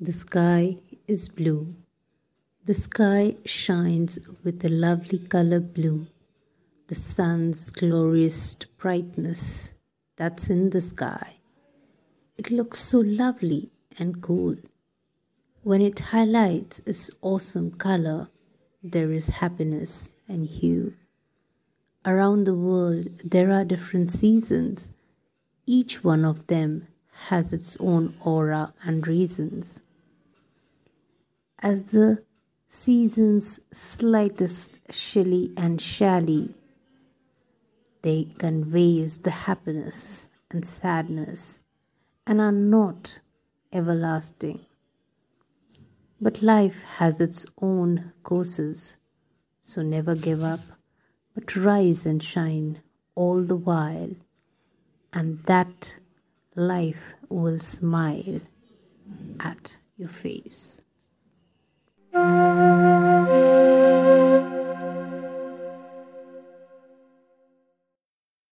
The sky is blue. The sky shines with a lovely color blue. The sun's glorious brightness that's in the sky. It looks so lovely and cool. When it highlights its awesome color, there is happiness and hue. Around the world, there are different seasons. Each one of them has its own aura and reasons. As the seasons slightest shilly and shally, they conveys the happiness and sadness and are not everlasting. But life has its own courses, so never give up, but rise and shine all the while, and that life will smile at your face.